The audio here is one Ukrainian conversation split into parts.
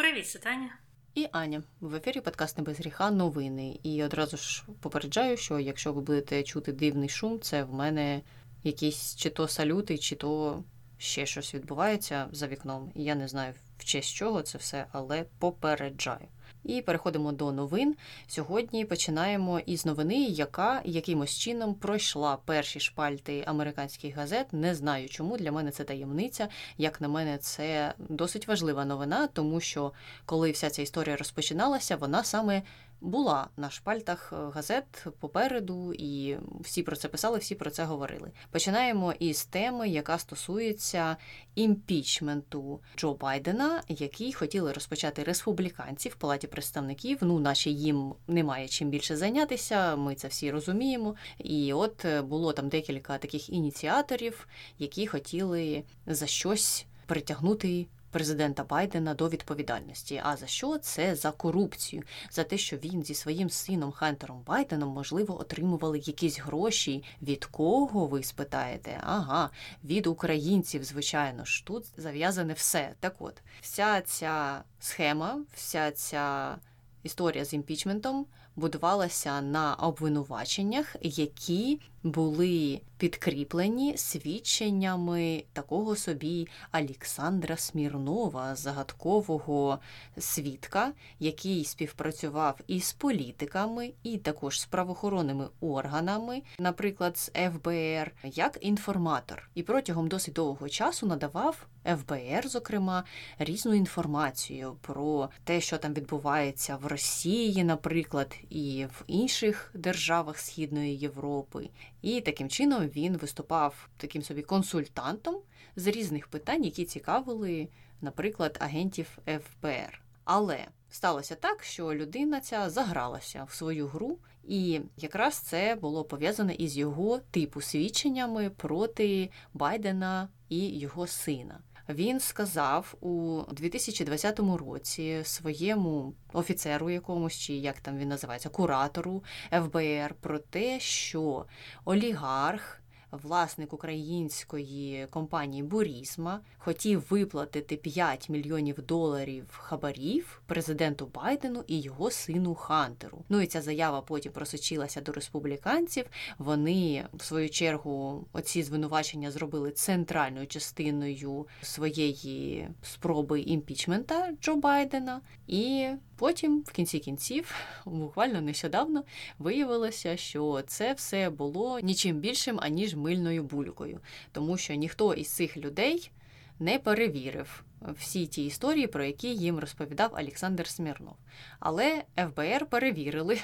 Привіт, це Таня. І Аня в ефірі подкаст «Не без гріха новини. І одразу ж попереджаю, що якщо ви будете чути дивний шум, це в мене якісь чи то салюти, чи то ще щось відбувається за вікном. Я не знаю в честь чого це все, але попереджаю. І переходимо до новин. Сьогодні починаємо із новини, яка якимось чином пройшла перші шпальти американських газет. Не знаю чому. Для мене це таємниця. Як на мене, це досить важлива новина, тому що коли вся ця історія розпочиналася, вона саме була на шпальтах е, газет попереду, і всі про це писали, всі про це говорили. Починаємо із теми, яка стосується імпічменту Джо Байдена, який хотіли розпочати республіканці в палаті представників. Ну, наче їм немає чим більше зайнятися. Ми це всі розуміємо. І от е, було там декілька таких ініціаторів, які хотіли за щось притягнути президента Байдена до відповідальності. А за що це за корупцію? За те, що він зі своїм сином Хентером Байденом, можливо, отримували якісь гроші. Від кого ви спитаєте? Ага, від українців, звичайно ж, тут зав'язане все. Так от, вся ця схема, вся ця історія з імпічментом будувалася на обвинуваченнях, які були підкріплені свідченнями такого собі Олександра Смірнова, загадкового свідка, який співпрацював із політиками, і також з правоохоронними органами, наприклад, з ФБР, як інформатор, і протягом досить довгого часу надавав ФБР, зокрема, різну інформацію про те, що там відбувається в Росії, наприклад, і в інших державах Східної Європи. І таким чином він виступав таким собі консультантом з різних питань, які цікавили, наприклад, агентів ФБР. Але сталося так, що людина ця загралася в свою гру, і якраз це було пов'язане із його типу свідченнями проти Байдена і його сина. Він сказав у 2020 році своєму офіцеру якомусь, чи як там він називається, куратору ФБР про те, що олігарх власник української компанії Бурісма хотів виплатити 5 мільйонів доларів хабарів президенту Байдену і його сину Хантеру. Ну і ця заява потім просочилася до республіканців. Вони в свою чергу оці звинувачення зробили центральною частиною своєї спроби імпічмента Джо Байдена і Потім, в кінці кінців, буквально нещодавно, виявилося, що це все було нічим більшим, аніж мильною булькою, тому що ніхто із цих людей не перевірив всі ті історії, про які їм розповідав Олександр Смірнов. Але ФБР перевірили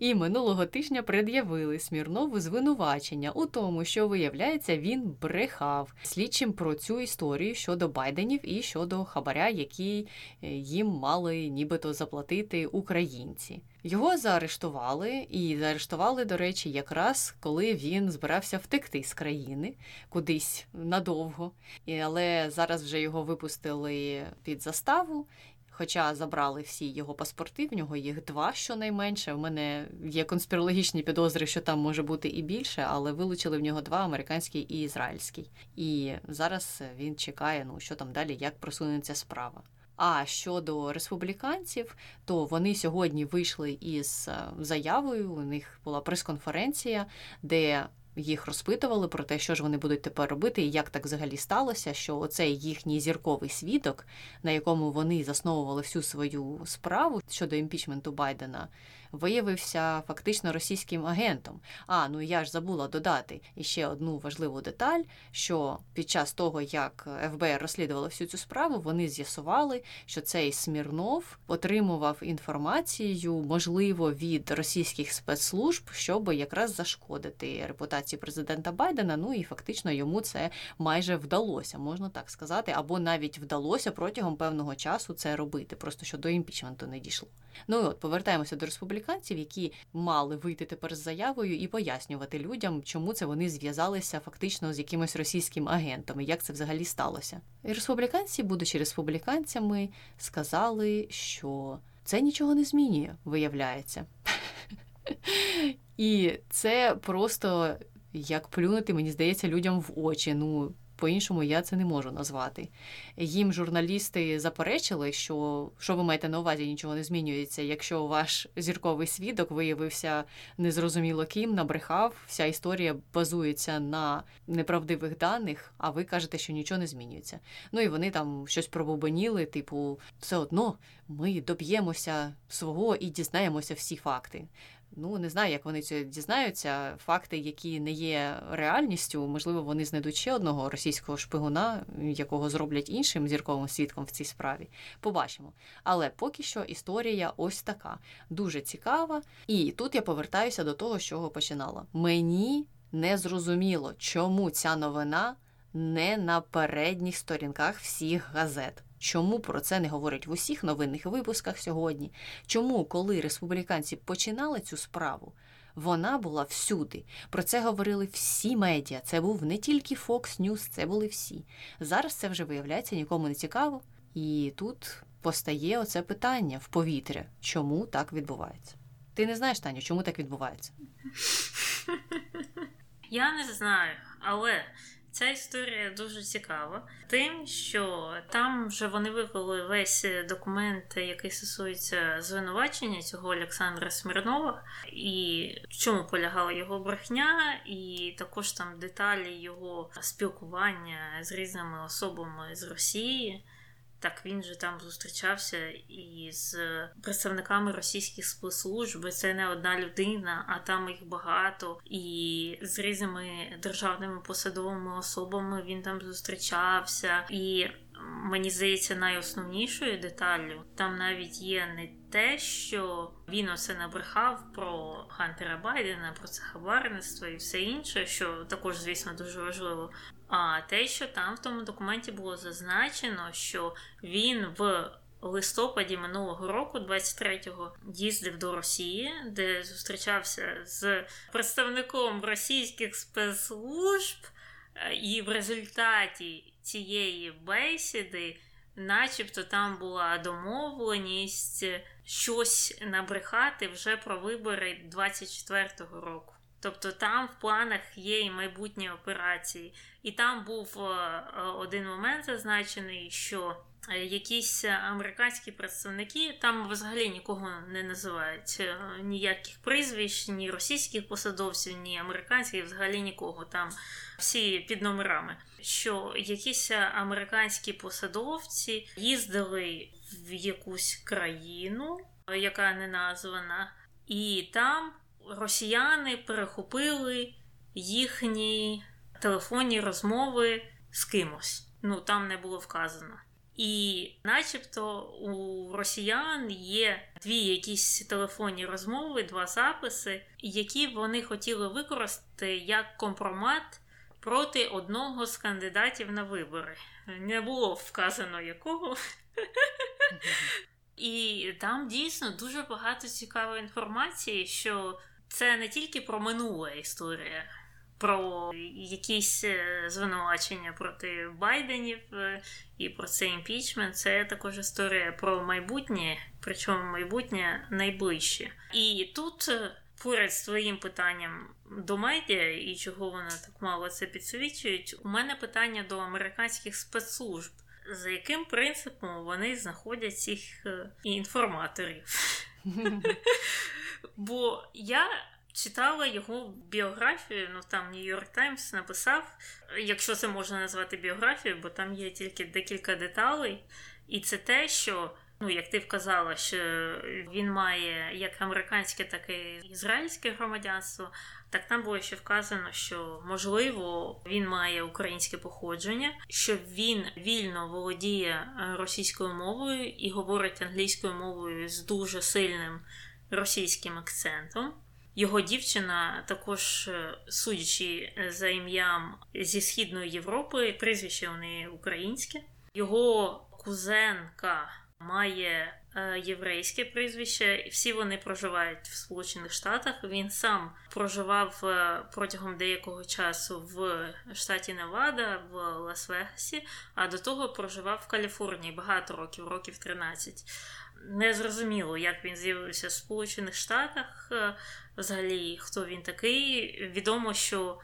і минулого тижня пред'явили Смірнову звинувачення у тому, що, виявляється, він брехав слідчим про цю історію щодо Байденів і щодо хабаря, який е, їм мали нібито заплатити українці. Його заарештували, і заарештували, до речі, якраз коли він збирався втекти з країни кудись надовго. Але зараз вже його випустили під заставу. Хоча забрали всі його паспорти, в нього їх два щонайменше. В мене є конспірологічні підозри, що там може бути і більше, але вилучили в нього два американський і ізраїльський. І зараз він чекає, ну що там далі, як просунеться справа. А щодо республіканців, то вони сьогодні вийшли із е, заявою. У них була прес-конференція, де їх розпитували про те, що ж вони будуть тепер робити, і як так взагалі сталося, що оцей їхній зірковий свідок, на якому вони засновували всю свою справу щодо імпічменту Байдена, виявився фактично російським агентом. А ну я ж забула додати іще одну важливу деталь: що під час того, як ФБР розслідувало всю цю справу, вони з'ясували, що цей Смірнов отримував інформацію, можливо, від російських спецслужб, щоб якраз зашкодити репутації президента Байдена. Ну і фактично йому це майже вдалося, можна так сказати, або навіть вдалося протягом певного часу це робити, просто що до імпічменту не дійшло. Ну і от повертаємося до республіканців, які мали вийти тепер з заявою і пояснювати людям, чому це вони зв'язалися фактично з якимось російським агентом, і як це взагалі сталося. І республіканці, будучи республіканцями, сказали, що це нічого не змінює, виявляється. І це просто як плюнути, мені здається, людям в очі. Ну, по-іншому я це не можу назвати. Їм журналісти заперечили, що що ви маєте на увазі, нічого не змінюється. Якщо ваш зірковий свідок виявився незрозуміло ким, набрехав, вся історія базується на неправдивих даних, а ви кажете, що нічого не змінюється. Ну і вони там щось пробубаніли, типу, все одно ми доб'ємося свого і дізнаємося всі факти. Ну, не знаю, як вони це дізнаються. Факти, які не є реальністю, можливо, вони знайдуть ще одного російського шпигуна, якого зроблять іншим зірковим свідком в цій справі. Побачимо. Але поки що історія ось така, дуже цікава. І тут я повертаюся до того, з чого починала. Мені не зрозуміло, чому ця новина не на передніх сторінках всіх газет. Чому про це не говорять в усіх новинних випусках сьогодні? Чому, коли республіканці починали цю справу, вона була всюди. Про це говорили всі медіа. Це був не тільки Fox News, це були всі. Зараз це вже виявляється нікому не цікаво. І тут постає оце питання в повітря, чому так відбувається. Ти не знаєш, Таню, чому так відбувається? Я не знаю, але Ця історія дуже цікава, тим, що там вже вони виклали весь документ, який стосується звинувачення цього Олександра Смірнова, і в чому полягала його брехня, і також там деталі його спілкування з різними особами з Росії. Так він же там зустрічався із представниками російських спецслужб. Це не одна людина, а там їх багато. І з різними державними посадовими особами він там зустрічався. І мені здається, найосновнішою деталлю там навіть є не те, що він оце набрехав про Хантера Байдена, про це хабарництво і все інше, що також, звісно, дуже важливо. А те, що там в тому документі було зазначено, що він в листопаді минулого року, 23-го, їздив до Росії, де зустрічався з представником російських спецслужб, і в результаті цієї бесіди, начебто, там була домовленість щось набрехати вже про вибори 24-го року. Тобто там в планах є і майбутні операції. І там був е, е, один момент зазначений, що е, якісь американські представники там взагалі нікого не називають ніяких прізвищ, ні російських посадовців, ні американських, взагалі нікого. Там всі під номерами. Що якісь американські посадовці їздили в якусь країну, яка не названа, і там росіяни перехопили їхні телефонні розмови з кимось. Ну там не було вказано. І, начебто, у росіян є дві якісь телефонні розмови, два записи, які вони хотіли використати як компромат проти одного з кандидатів на вибори. Не було вказано якого. І там дійсно дуже багато цікавої інформації, що це не тільки про минуле історія, про якісь е, звинувачення проти Байденів е, і про цей імпічмент. Це також історія про майбутнє, причому майбутнє найближче. І тут. Е, поряд з твоїм питанням до медіа і чого вони так мало це підсвічують, у мене питання до американських спецслужб, за яким принципом вони знаходять цих інформаторів. Бо я читала його біографію, ну там Нью-Йорк Таймс написав, якщо це можна назвати біографією, бо там є тільки декілька деталей. І це те, що, ну, як ти вказала, що він має як американське, так і ізраїльське громадянство. Так там було ще вказано, що можливо він має українське походження, що він вільно володіє російською мовою і говорить англійською мовою з дуже сильним російським акцентом. Його дівчина, також е, судячи за ім'ям зі Східної Європи, прізвище у неї українське. Його кузенка має е, єврейське прізвище, і всі вони проживають в Сполучених Штатах. Він сам проживав е, протягом деякого часу в штаті Невада, в Лас-Вегасі, а до того проживав в Каліфорнії багато років, років 13 не зрозуміло, як він з'явився в Сполучених Штатах. Е, взагалі, хто він такий. Відомо, що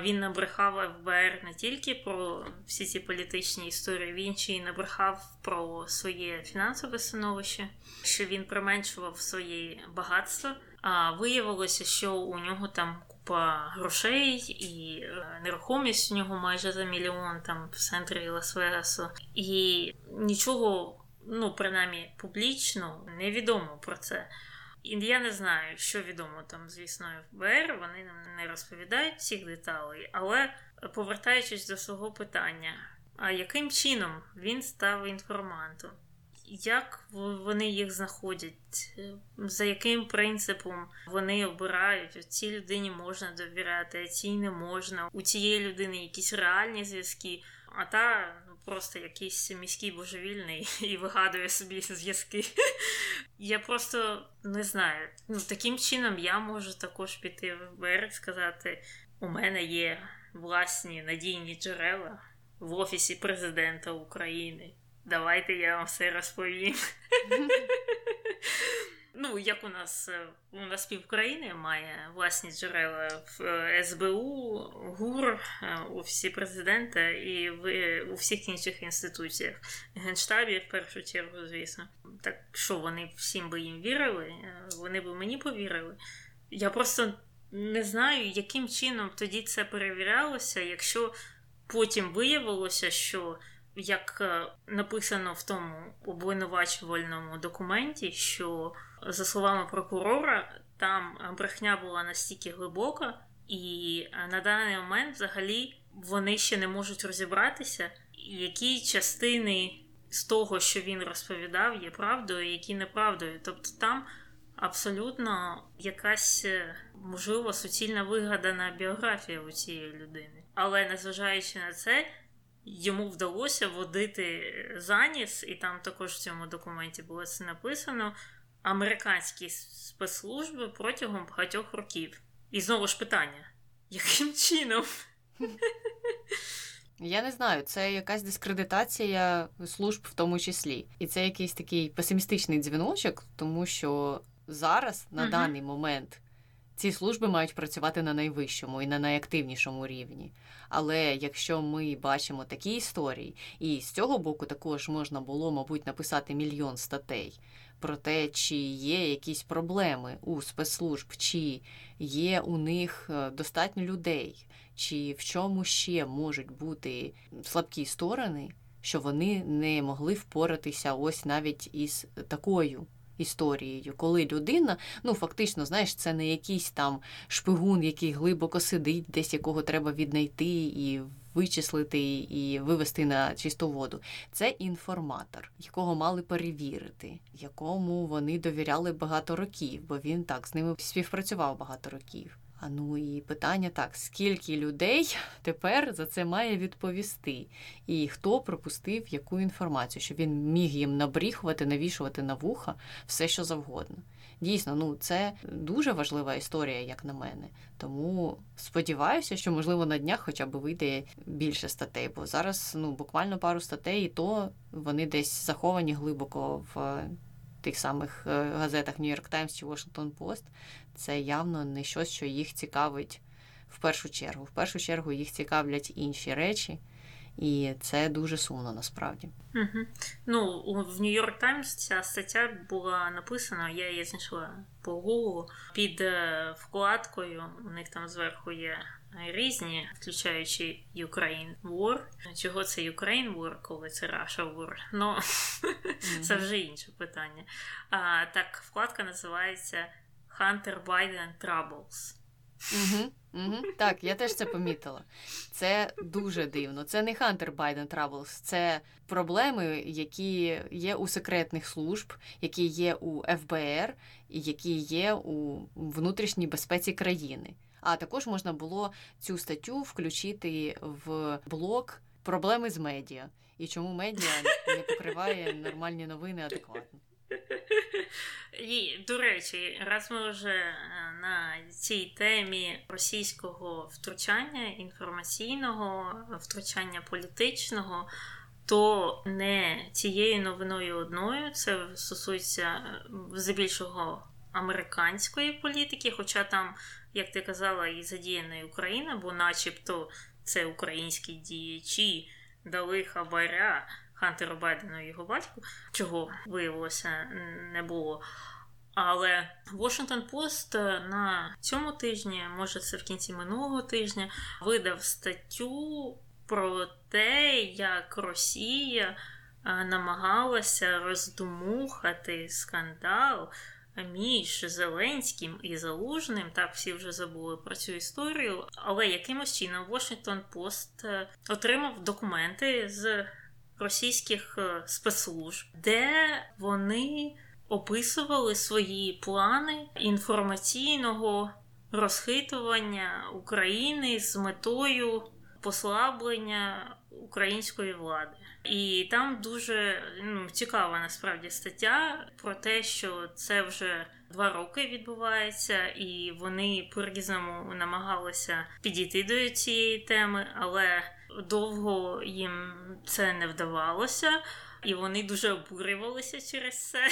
він набрехав ФБР не тільки про всі ці політичні історії, він ще й набрехав про своє фінансове становище, що він применшував своє багатство. А виявилося, що у нього там купа грошей і е, нерухомість у нього майже за мільйон там в центрі Лас-Вегасу. І нічого, ну принаймні, публічно невідомо про це. І я не знаю, що відомо там, звісно, ФБР, вони нам не розповідають всіх деталей, але повертаючись до свого питання, а яким чином він став інформантом? Як вони їх знаходять? За яким принципом вони обирають? Цій людині можна довіряти, а цій не можна. У цієї людини якісь реальні зв'язки, а та просто якийсь міський божевільний і вигадує собі зв'язки. Я просто не знаю. Ну, Таким чином я можу також піти в берег, сказати: у мене є власні надійні джерела в Офісі президента України. Давайте я вам все розповім. Ну, як у нас е, у нас півкраїни має власні джерела в е, СБУ, ГУР, е, Офісі президента і в у всіх інших інституціях, Генштабі, в першу чергу, звісно. Так що вони всім би їм вірили, вони би мені повірили. Я просто не знаю, яким чином тоді це перевірялося, якщо потім виявилося, що як е, написано в тому обвинувачувальному документі, що за словами прокурора, там брехня була настільки глибока, і е, на даний момент взагалі вони ще не можуть розібратися, які частини з того, що він розповідав, є правдою, які неправдою. Тобто там абсолютно якась е, можливо суцільна вигадана біографія у цієї людини. Але незважаючи на це йому вдалося водити заніс, і там також в цьому документі було це написано. Американські спецслужби протягом багатьох років. І знову ж питання: яким чином? Я не знаю, це якась дискредитація служб в тому числі. І це якийсь такий песимістичний дзвіночок, тому що зараз, на uh даний момент, ці служби мають працювати на найвищому і на найактивнішому рівні. Але якщо ми бачимо такі історії, і з цього боку також можна було, мабуть, написати мільйон статей про те, чи є якісь проблеми у спецслужб, чи є у них е, достатньо людей, чи в чому ще можуть бути слабкі сторони, що вони не могли впоратися ось навіть із такою історією, коли людина, ну фактично, знаєш, це не якийсь там шпигун, який глибоко сидить, десь якого треба віднайти і вичислити і вивести на чисту воду. Це інформатор, якого мали перевірити, якому вони довіряли багато років, бо він так з ними співпрацював багато років. А ну і питання так: скільки людей тепер за це має відповісти? І хто пропустив яку інформацію, щоб він міг їм набріхувати, навішувати на вуха все, що завгодно. Дійсно, ну це дуже важлива історія, як на мене. Тому сподіваюся, що можливо на днях хоча б вийде більше статей, бо зараз ну буквально пару статей, і то вони десь заховані глибоко в тих самих е, газетах York Times чи Washington Post, це явно не щось, що їх цікавить в першу чергу. В першу чергу їх цікавлять інші речі, і це дуже сумно насправді. Угу. Ну, в York Times ця стаття була написана, я її знайшла по Google, під е, вкладкою. У них там зверху є різні, включаючи Ukraine War. Чого це Ukraine War, коли це Russia War? Ну mm-hmm. це вже інше питання. А, Так, вкладка називається Hunter Biden Troubles. Угу, угу. Так, я теж це помітила. Це дуже дивно. Це не Hunter Biden Troubles, це проблеми, які є у секретних служб, які є у ФБР, і які є у внутрішній безпеці країни. А також можна було цю статтю включити в блок проблеми з медіа і чому медіа не покриває нормальні новини адекватно. І, до речі, раз ми вже е, на цій темі російського втручання, інформаційного втручання політичного, то не цією новиною одною, це стосується е, здебільшого американської політики, хоча там, як ти казала, і задіяна Україна, бо начебто це українські діячі дали хабаря Хантеру Байдену і його батьку, чого виявилося не було. Але Washington Post на цьому тижні, може, це в кінці минулого тижня, видав статтю про те, як Росія намагалася роздумухати скандал між Зеленським і Залужним. Так, всі вже забули про цю історію. Але якимось чином Washington Post е, отримав документи з російських е, спецслужб, де вони описували свої плани інформаційного розхитування України з метою послаблення української влади. І там дуже ну, цікава насправді стаття про те, що це вже два роки відбувається, і вони по різному намагалися підійти до цієї теми, але довго їм це не вдавалося і вони дуже обурювалися через це.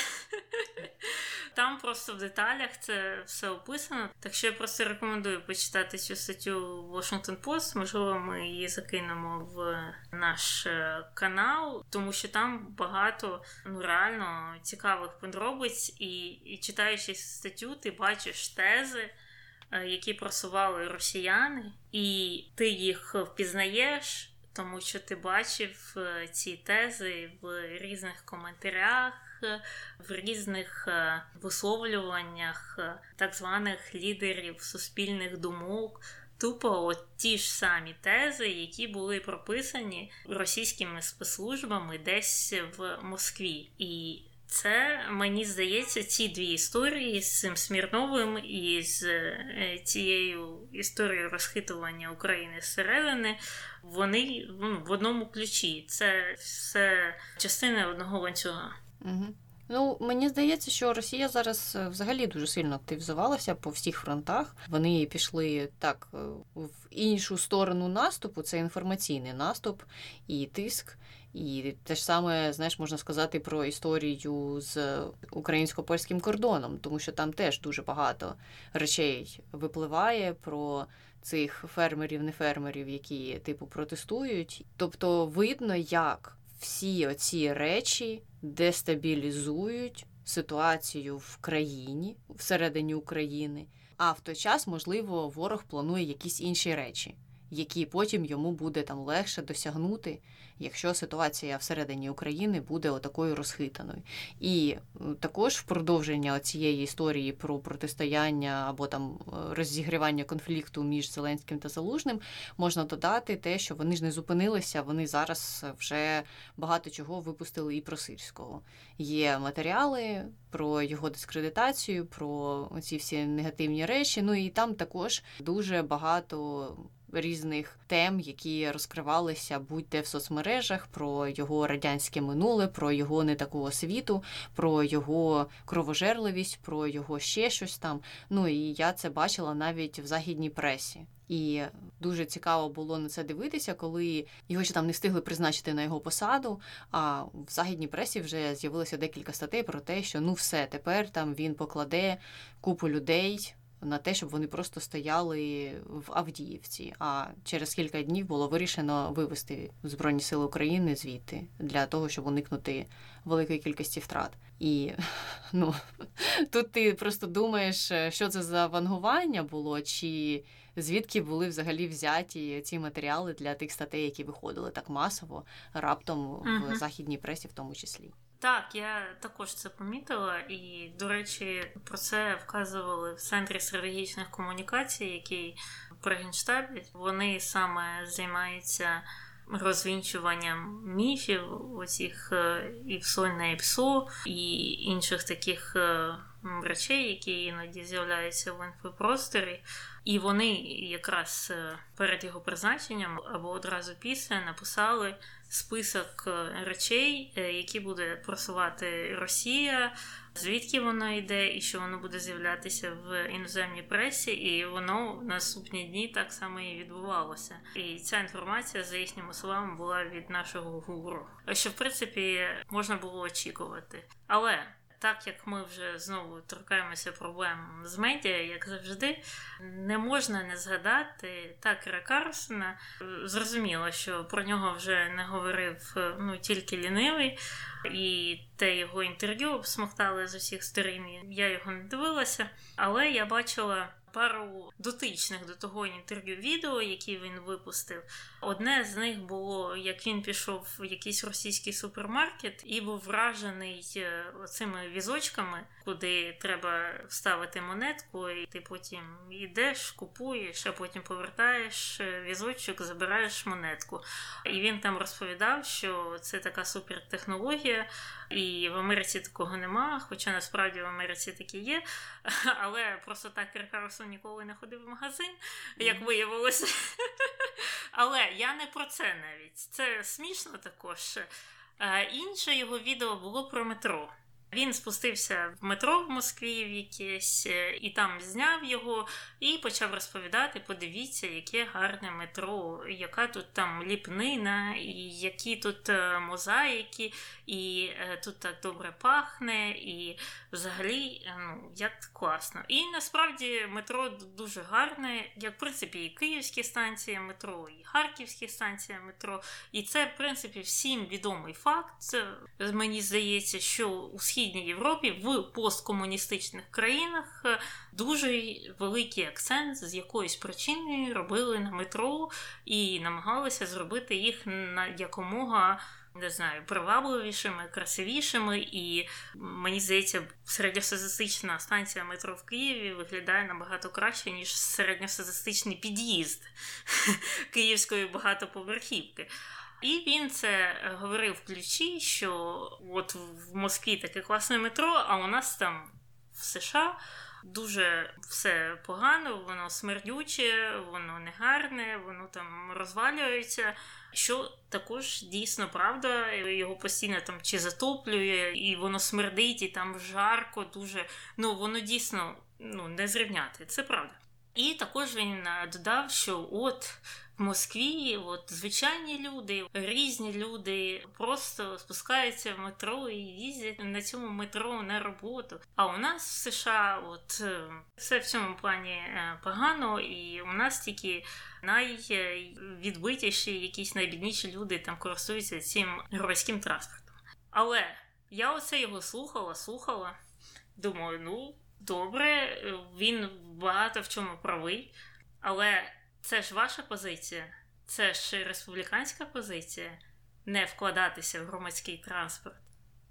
Там просто в деталях це все описано. Так що я просто рекомендую почитати цю статтю Washington Post. Можливо, ми її закинемо в наш е, канал, тому що там багато ну реально цікавих подробиць, і, і читаючи статтю, ти бачиш тези. Е, які просували росіяни, і ти їх впізнаєш, тому що ти бачив е, ці тези в різних коментарях, в різних е, висловлюваннях е, так званих лідерів суспільних думок. Тупо от ті ж самі тези, які були прописані російськими спецслужбами десь в Москві. І це мені здається, ці дві історії з цим Смірновим і з цією історією розхитування України зсередини вони ну, в одному ключі. Це все частина одного ланцюга. Угу. Ну, мені здається, що Росія зараз е, взагалі дуже сильно активізувалася по всіх фронтах. Вони пішли так е, в іншу сторону наступу. Це інформаційний наступ і тиск. І те ж саме, знаєш, можна сказати про історію з українсько польським кордоном, тому що там теж дуже багато речей випливає про цих фермерів, не фермерів, які типу протестують. Тобто видно, як всі оці речі дестабілізують ситуацію в країні всередині України. А в той час, можливо, ворог планує якісь інші речі, які потім йому буде там легше досягнути якщо ситуація всередині України буде отакою розхитаною. І також в продовження цієї історії про протистояння або там е, розігрівання конфлікту між Зеленським та Залужним можна додати те, що вони ж не зупинилися, вони зараз вже багато чого випустили і про Сирського. Є матеріали про його дискредитацію, про ці всі негативні речі. Ну і там також дуже багато різних тем, які розкривалися будь-де в соцмережах, про його радянське минуле, про його не таку освіту, про його кровожерливість, про його ще щось там. Ну і я це бачила навіть в західній пресі. І дуже цікаво було на це дивитися, коли його ще там не встигли призначити на його посаду. А в західній пресі вже з'явилося декілька статей про те, що ну все тепер там він покладе купу людей на те, щоб вони просто стояли в Авдіївці. А через кілька днів було вирішено вивести Збройні Сили України звідти для того, щоб уникнути великої кількості втрат. І ну тут ти просто думаєш, що це за вангування було, чи звідки були взагалі взяті ці матеріали для тих статей, які виходили так масово, раптом в західній пресі, в тому числі. Так, я також це помітила, і, до речі, про це вказували в центрі стратегічних комунікацій, який при генштабі вони саме займаються розвінчуванням міфів, оцих е, і всольне і псо, і інших таких е, речей, які іноді з'являються в інфопросторі. І вони якраз е, перед його призначенням або одразу після написали список е, речей, е, які буде просувати Росія, звідки воно йде, і що воно буде з'являтися в іноземній пресі, і воно в наступні дні так само і відбувалося. І ця інформація, за їхніми словами, була від нашого гуру. Що в принципі можна було очікувати. Але так як ми вже знову торкаємося проблем з медіа, як завжди, не можна не згадати Такера Карсона. Зрозуміло, що про нього вже не говорив ну, тільки лінивий, і те його інтерв'ю обсмоктали з усіх сторін. Я його не дивилася, але я бачила пару дотичних до того інтерв'ю відео, які він випустив. Одне з них було, як він пішов в якийсь російський супермаркет і був вражений е, цими візочками, куди треба вставити монетку, і ти потім йдеш, купуєш, а потім повертаєш е, візочок, забираєш монетку. І він там розповідав, що це така супертехнологія, і в Америці такого нема, хоча насправді в Америці такі є. Але просто так Карлсон ніколи не ходив в магазин, як виявилося. Але я не про це навіть. Це смішно також. Е, інше його відео було про метро. Він спустився в метро в Москві в якесь е, і там зняв його і почав розповідати: подивіться, яке гарне метро, яка тут там ліпнина, і які тут е, мозаїки, і е, тут так добре пахне, і взагалі ну, як класно. І насправді метро дуже гарне, як в принципі і київські станції метро, і харківські станції метро. І це, в принципі, всім відомий факт. Мені здається, що у схід Східній Європі в посткомуністичних країнах е, дуже великий акцент з якоюсь причиною робили на метро і намагалися зробити їх на якомога. Не знаю, привабливішими, красивішими, і мені здається, середньостатистична станція метро в Києві виглядає набагато краще, ніж середньостатистичний під'їзд київської багатоповерхівки. І він це е, говорив в ключі, що от в Москві таке класне метро, а у нас там в США дуже все погано, воно смердюче, воно негарне, воно там розвалюється. Що також дійсно правда, його постійно там чи затоплює, і воно смердить, і там жарко, дуже ну воно дійсно ну не зрівняти. Це правда. І також він е, додав, що от Москві от звичайні люди, різні люди просто спускаються в метро і їздять на цьому метро на роботу. А у нас в США от е, все в цьому плані е, погано, і у нас тільки найвідбитіші, якісь найбідніші люди там користуються цим громадським транспортом. Але я оце його слухала, слухала. Думаю, ну добре, він багато в чому правий, але це ж ваша позиція, це ж республіканська позиція не вкладатися в громадський транспорт.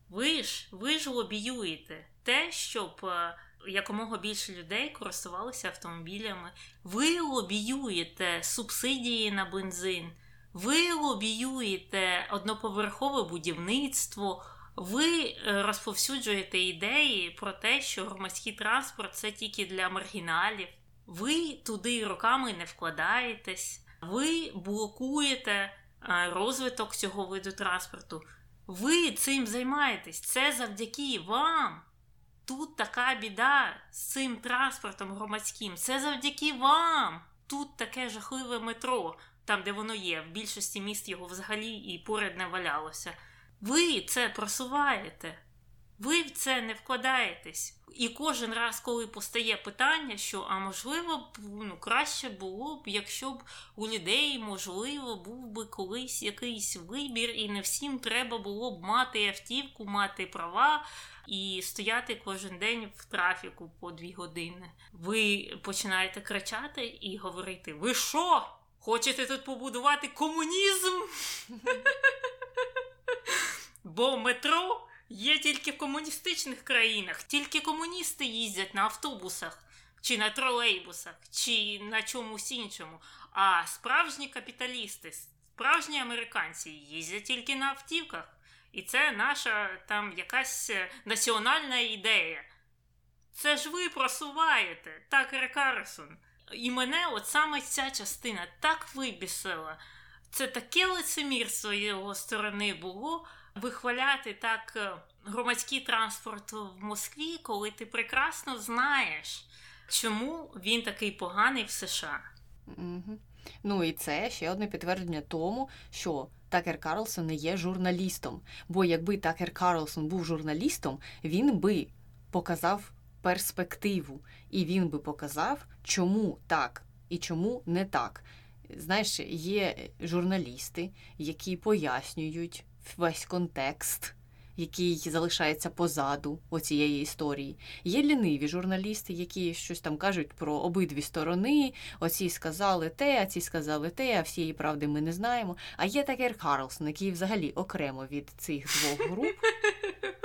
Ви ж ви ж лобіюєте те, щоб е, якомога більше людей користувалися автомобілями. Ви лобіюєте субсидії на бензин, ви лобіюєте одноповерхове будівництво. Ви е, розповсюджуєте ідеї про те, що громадський транспорт це тільки для маргіналів. Ви туди роками не вкладаєтесь, ви блокуєте е, розвиток цього виду транспорту. Ви цим займаєтесь. Це завдяки вам. Тут така біда з цим транспортом громадським. Це завдяки вам. Тут таке жахливе метро, там, де воно є. В більшості міст його взагалі і поряд не валялося. Ви це просуваєте. Ви в це не вкладаєтесь. І кожен раз, коли постає питання, що а можливо ну, краще було б, якщо б у людей, можливо, був би колись якийсь вибір, і не всім треба було б мати автівку, мати права і стояти кожен день в трафіку по дві години. Ви починаєте кричати і говорити: Ви що? Хочете тут побудувати комунізм? Бо метро. Є тільки в комуністичних країнах, тільки комуністи їздять на автобусах, чи на тролейбусах, чи на чомусь іншому. А справжні капіталісти, справжні американці їздять тільки на автівках. І це наша там якась е, національна ідея. Це ж ви просуваєте, так Карсон. І мене от саме ця частина так вибісила. Це таке лицемірство його сторони було вихваляти так е, громадський транспорт в Москві, коли ти прекрасно знаєш, чому він такий поганий в США. Угу. Ну і це ще одне підтвердження тому, що Такер Карлсон не є журналістом. Бо якби Такер Карлсон був журналістом, він би показав перспективу, і він би показав, чому так і чому не так. Знаєш, є журналісти, які пояснюють весь контекст який залишається позаду оцієї історії. Є ліниві журналісти, які щось там кажуть про обидві сторони. Оці сказали те, а ці сказали те, а всієї правди ми не знаємо. А є Такер Карлсон, який взагалі окремо від цих двох груп,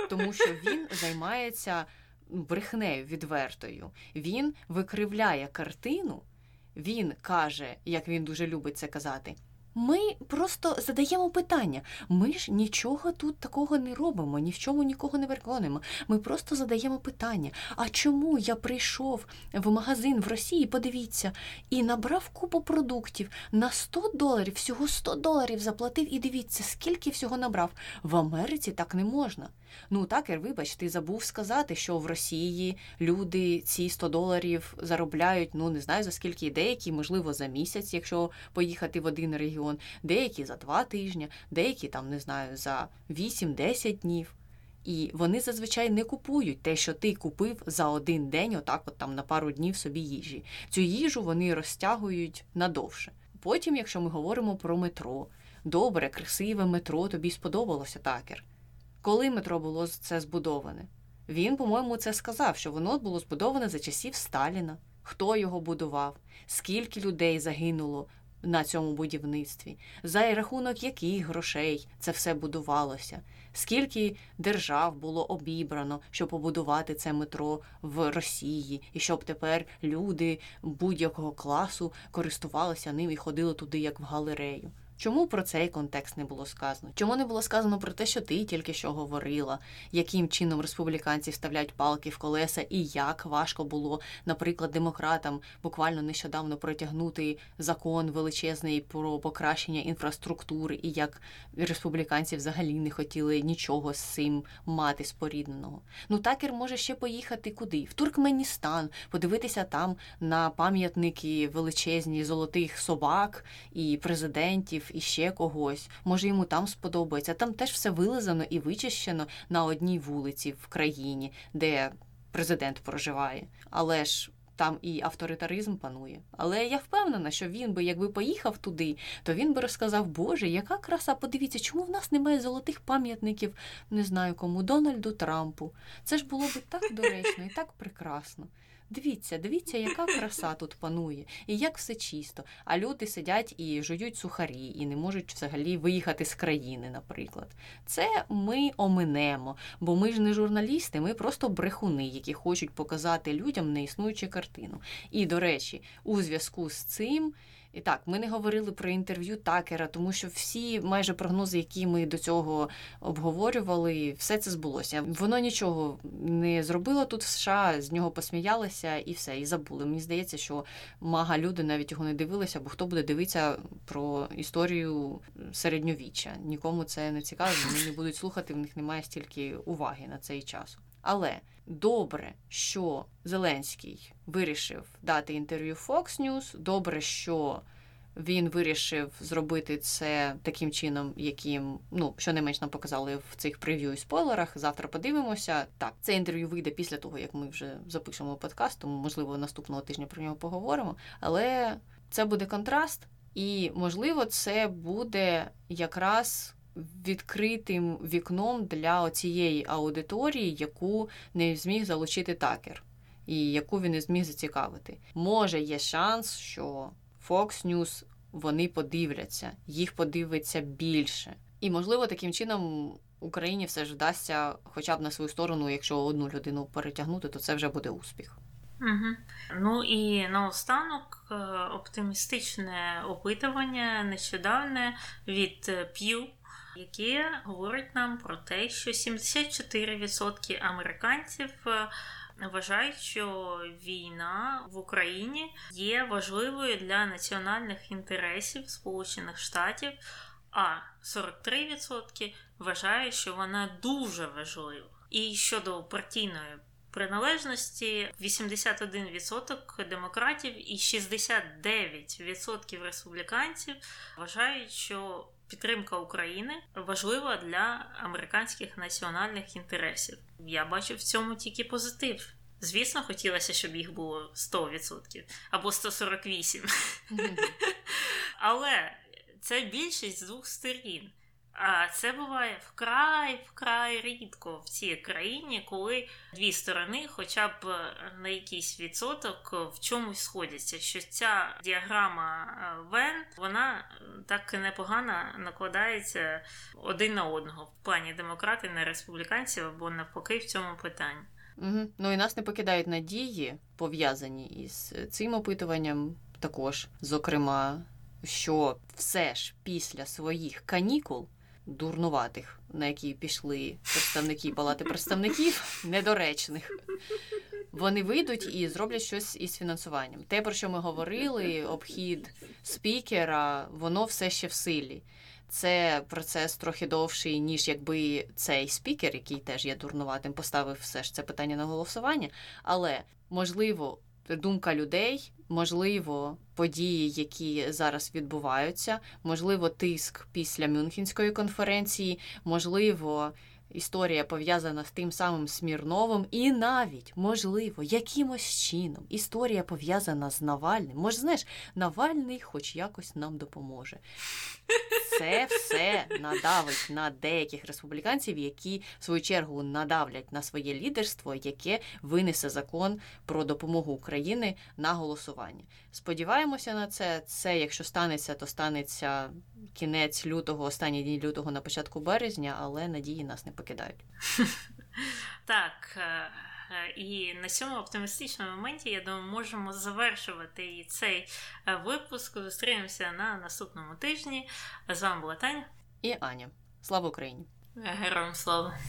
тому що він займається брехнею відвертою. Він викривляє картину. Він каже, як він дуже любить це казати. Ми просто задаємо питання. Ми ж нічого тут такого не робимо, ні в чому нікого не переконуємо. Ми просто задаємо питання. А чому я прийшов в магазин в Росії, подивіться, і набрав купу продуктів на 100 доларів, всього 100 доларів заплатив, і дивіться, скільки всього набрав. В Америці так не можна. Ну, такер, вибач, ти забув сказати, що в Росії люди ці 100 доларів заробляють, ну не знаю за скільки, деякі, можливо, за місяць, якщо поїхати в один регіон, деякі за два тижні, деякі там, не знаю, за 8-10 днів. І вони зазвичай не купують те, що ти купив за один день, отак, от там на пару днів собі їжі. Цю їжу вони розтягують надовше. Потім, якщо ми говоримо про метро, добре, красиве метро, тобі сподобалося такер. Коли метро було це збудоване? Він, по-моєму, це сказав, що воно було збудоване за часів Сталіна. Хто його будував, скільки людей загинуло на цьому будівництві, за рахунок яких грошей це все будувалося, скільки держав було обібрано, щоб побудувати це метро в Росії, і щоб тепер люди будь-якого класу користувалися ним і ходили туди як в галерею. Чому про цей контекст не було сказано? Чому не було сказано про те, що ти тільки що говорила, яким чином республіканці вставляють палки в колеса, і як важко було, наприклад, демократам буквально нещодавно протягнути закон величезний про покращення інфраструктури, і як республіканці взагалі не хотіли нічого з цим мати спорідненого? Ну такер може ще поїхати куди? В Туркменістан, подивитися там на пам'ятники величезні золотих собак і президентів і ще когось. Може йому там сподобається. Там теж все вилизано і вичищено на одній вулиці в країні, де президент проживає. Але ж. Там і авторитаризм панує. Але я впевнена, що він би, якби поїхав туди, то він би розказав, Боже, яка краса, подивіться, чому в нас немає золотих пам'ятників, не знаю кому, Дональду Трампу. Це ж було б так доречно і так прекрасно. Дивіться, дивіться, яка краса тут панує, і як все чисто. А люди сидять і жують сухарі, і не можуть взагалі виїхати з країни, наприклад. Це ми оминемо, бо ми ж не журналісти, ми просто брехуни, які хочуть показати людям неіснуючу картину. І, до речі, у зв'язку з цим. І так, ми не говорили про інтерв'ю такера, тому що всі майже прогнози, які ми до цього обговорювали, все це збулося. Воно нічого не зробило тут в США, з нього посміялися і все, і забули. Мені здається, що мага люди навіть його не дивилися, бо хто буде дивитися про історію середньовіччя. Нікому це не цікаво, вони не будуть слухати, в них немає стільки уваги на цей час. Але добре, що Зеленський вирішив дати інтерв'ю Fox News, Добре, що він вирішив зробити це таким чином, яким ну що не менш нам показали в цих прев'ю і спойлерах. Завтра подивимося. Так, це інтерв'ю вийде після того, як ми вже запишемо подкаст, тому можливо наступного тижня про нього поговоримо. Але це буде контраст, і можливо, це буде якраз відкритим вікном для цієї аудиторії, яку не зміг залучити такер, і яку він не зміг зацікавити. Може, є шанс, що Fox News вони подивляться, їх подивиться більше. І, можливо, таким чином Україні все ж вдасться хоча б на свою сторону, якщо одну людину перетягнути, то це вже буде успіх. Угу. Ну і наостанок е, оптимістичне опитування нещодавне від Pew яке говорить нам про те, що 74% американців е, вважають, що війна в Україні є важливою для національних інтересів Сполучених Штатів, а 43% вважають, що вона дуже важлива. І щодо партійної приналежності 81% демократів і 69% республіканців вважають, що підтримка України важлива для американських національних інтересів. Я бачу в цьому тільки позитив. Звісно, хотілося, щоб їх було 100% або 148%. Але це більшість з двох сторін. А це буває вкрай вкрай рідко в цій країні, коли дві сторони, хоча б на якийсь відсоток, в чомусь сходяться. Що ця діаграма Вен вона так непогано накладається один на одного в плані демократи на республіканців або навпаки в цьому питанні. Угу. Ну і нас не покидають надії, пов'язані із цим опитуванням, також, зокрема, що все ж після своїх канікул дурнуватих, на які пішли представники палати представників, недоречних. Вони вийдуть і зроблять щось із фінансуванням. Те, про що ми говорили, обхід спікера, воно все ще в силі. Це процес трохи довший, ніж якби цей спікер, який теж є дурнуватим, поставив все ж це питання на голосування. Але можливо, думка людей, можливо, події, які зараз відбуваються, можливо, тиск після Мюнхенської конференції, можливо. Історія пов'язана з тим самим Смірновим, і навіть, можливо, якимось чином історія пов'язана з Навальним. Може, знаєш, Навальний хоч якось нам допоможе. Це все надавить на деяких республіканців, які в свою чергу надавлять на своє лідерство, яке винесе закон про допомогу України на голосування. Сподіваємося на це. Це, якщо станеться, то станеться кінець лютого, останні дні лютого на початку березня, але надії нас не покидають. Так. І на цьому оптимістичному моменті, я думаю, можемо завершувати цей випуск. Зустрінемося на наступному тижні. З вами була Таня і Аня. Слава Україні! Героям слава!